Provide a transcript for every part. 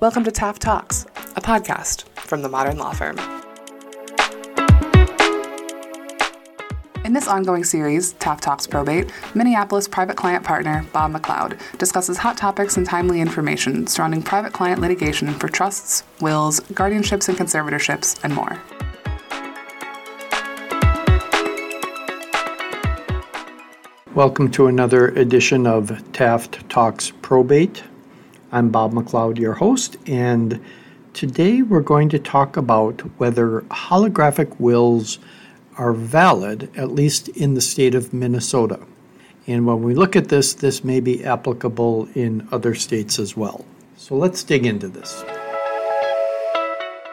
Welcome to Taft Talks, a podcast from the Modern Law Firm. In this ongoing series, Taft Talks Probate, Minneapolis private client partner Bob McLeod discusses hot topics and timely information surrounding private client litigation for trusts, wills, guardianships and conservatorships, and more. Welcome to another edition of Taft Talks Probate. I'm Bob McLeod, your host, and today we're going to talk about whether holographic wills are valid, at least in the state of Minnesota. And when we look at this, this may be applicable in other states as well. So let's dig into this.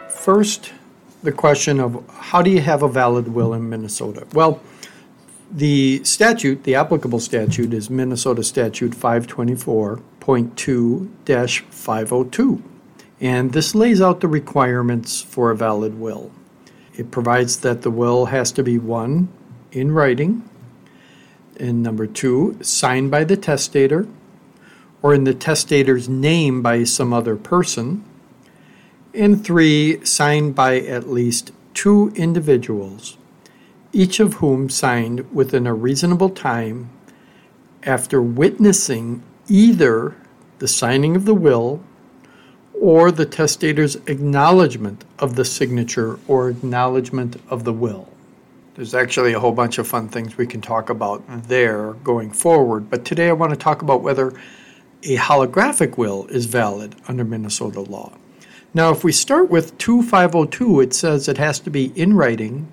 First, the question of how do you have a valid will in Minnesota? Well, the statute, the applicable statute, is Minnesota Statute 524.2 502. And this lays out the requirements for a valid will. It provides that the will has to be one, in writing, and number two, signed by the testator, or in the testator's name by some other person, and three, signed by at least two individuals each of whom signed within a reasonable time after witnessing either the signing of the will or the testator's acknowledgement of the signature or acknowledgement of the will. There's actually a whole bunch of fun things we can talk about there going forward, but today I want to talk about whether a holographic will is valid under Minnesota law. Now, if we start with 2502, it says it has to be in writing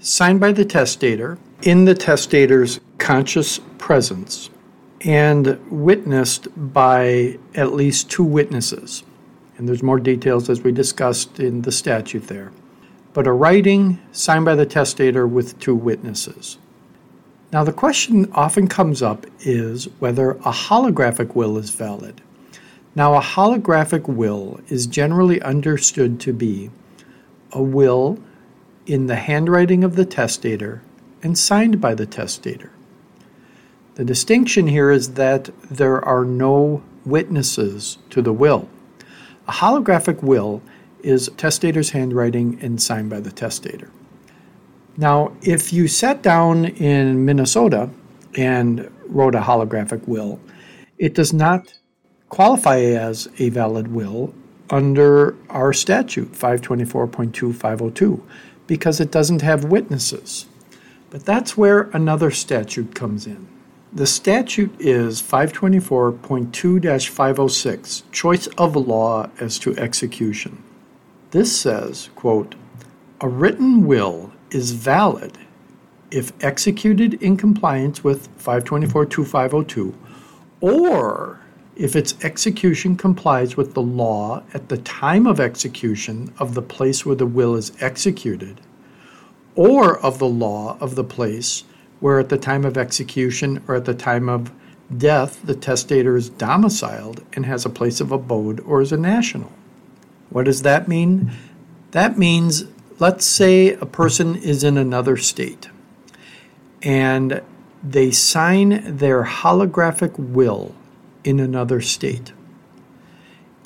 signed by the testator in the testator's conscious presence and witnessed by at least two witnesses. And there's more details as we discussed in the statute there. But a writing signed by the testator with two witnesses. Now, the question often comes up is whether a holographic will is valid. Now, a holographic will is generally understood to be a will in the handwriting of the testator and signed by the testator. The distinction here is that there are no witnesses to the will. A holographic will is testator's handwriting and signed by the testator. Now, if you sat down in Minnesota and wrote a holographic will, it does not qualify as a valid will under our statute 524.2502 because it doesn't have witnesses. But that's where another statute comes in. The statute is 524.2 506, Choice of Law as to Execution. This says, quote, a written will is valid if executed in compliance with 524.2502 or if its execution complies with the law at the time of execution of the place where the will is executed, or of the law of the place where at the time of execution or at the time of death the testator is domiciled and has a place of abode or is a national. What does that mean? That means, let's say a person is in another state and they sign their holographic will in another state.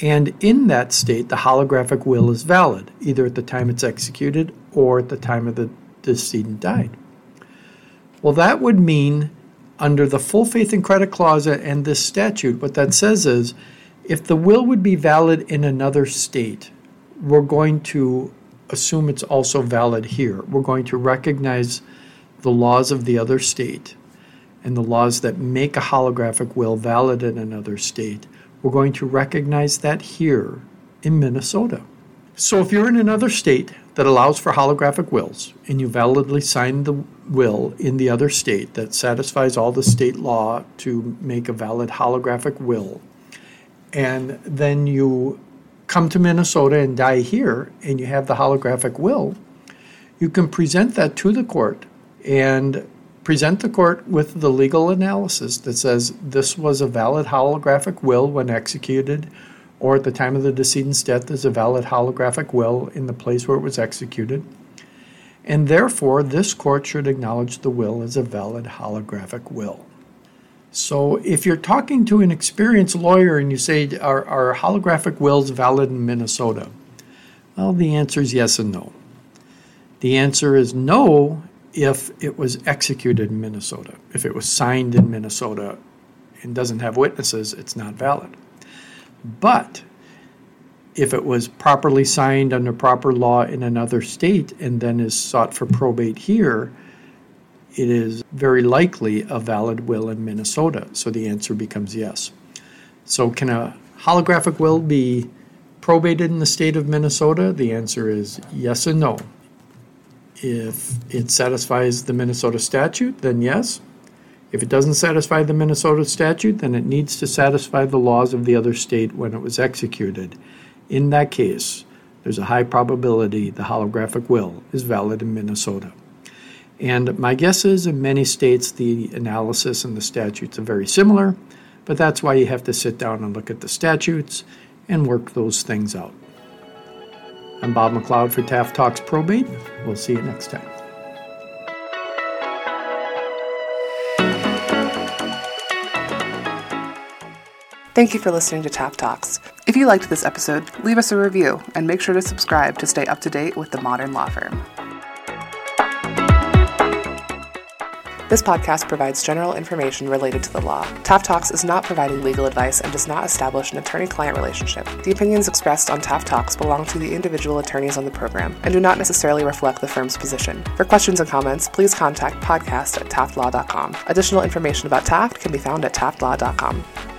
And in that state, the holographic will is valid, either at the time it's executed or at the time of the decedent died. Well, that would mean, under the full faith and credit clause and this statute, what that says is if the will would be valid in another state, we're going to assume it's also valid here. We're going to recognize the laws of the other state and the laws that make a holographic will valid in another state, we're going to recognize that here in Minnesota. So if you're in another state that allows for holographic wills and you validly sign the will in the other state that satisfies all the state law to make a valid holographic will, and then you come to Minnesota and die here and you have the holographic will, you can present that to the court and present the court with the legal analysis that says this was a valid holographic will when executed, or at the time of the decedent's death, there's a valid holographic will in the place where it was executed. And therefore, this court should acknowledge the will as a valid holographic will. So if you're talking to an experienced lawyer and you say, are, are holographic wills valid in Minnesota? Well, the answer is yes and no. The answer is no if it was executed in Minnesota. If it was signed in Minnesota and doesn't have witnesses, it's not valid. But if it was properly signed under proper law in another state and then is sought for probate here, it is very likely a valid will in Minnesota. So the answer becomes yes. So, can a holographic will be probated in the state of Minnesota? The answer is yes and no. If it satisfies the Minnesota statute, then yes. If it doesn't satisfy the Minnesota statute, then it needs to satisfy the laws of the other state when it was executed. In that case, there's a high probability the holographic will is valid in Minnesota. And my guess is in many states the analysis and the statutes are very similar, but that's why you have to sit down and look at the statutes and work those things out. I'm Bob McLeod for Taft Talks Probate. We'll see you next time. Thank you for listening to Taft Talks. If you liked this episode, leave us a review and make sure to subscribe to stay up to date with the modern law firm. This podcast provides general information related to the law. Taft Talks is not providing legal advice and does not establish an attorney client relationship. The opinions expressed on Taft Talks belong to the individual attorneys on the program and do not necessarily reflect the firm's position. For questions and comments, please contact podcast at taftlaw.com. Additional information about Taft can be found at taftlaw.com.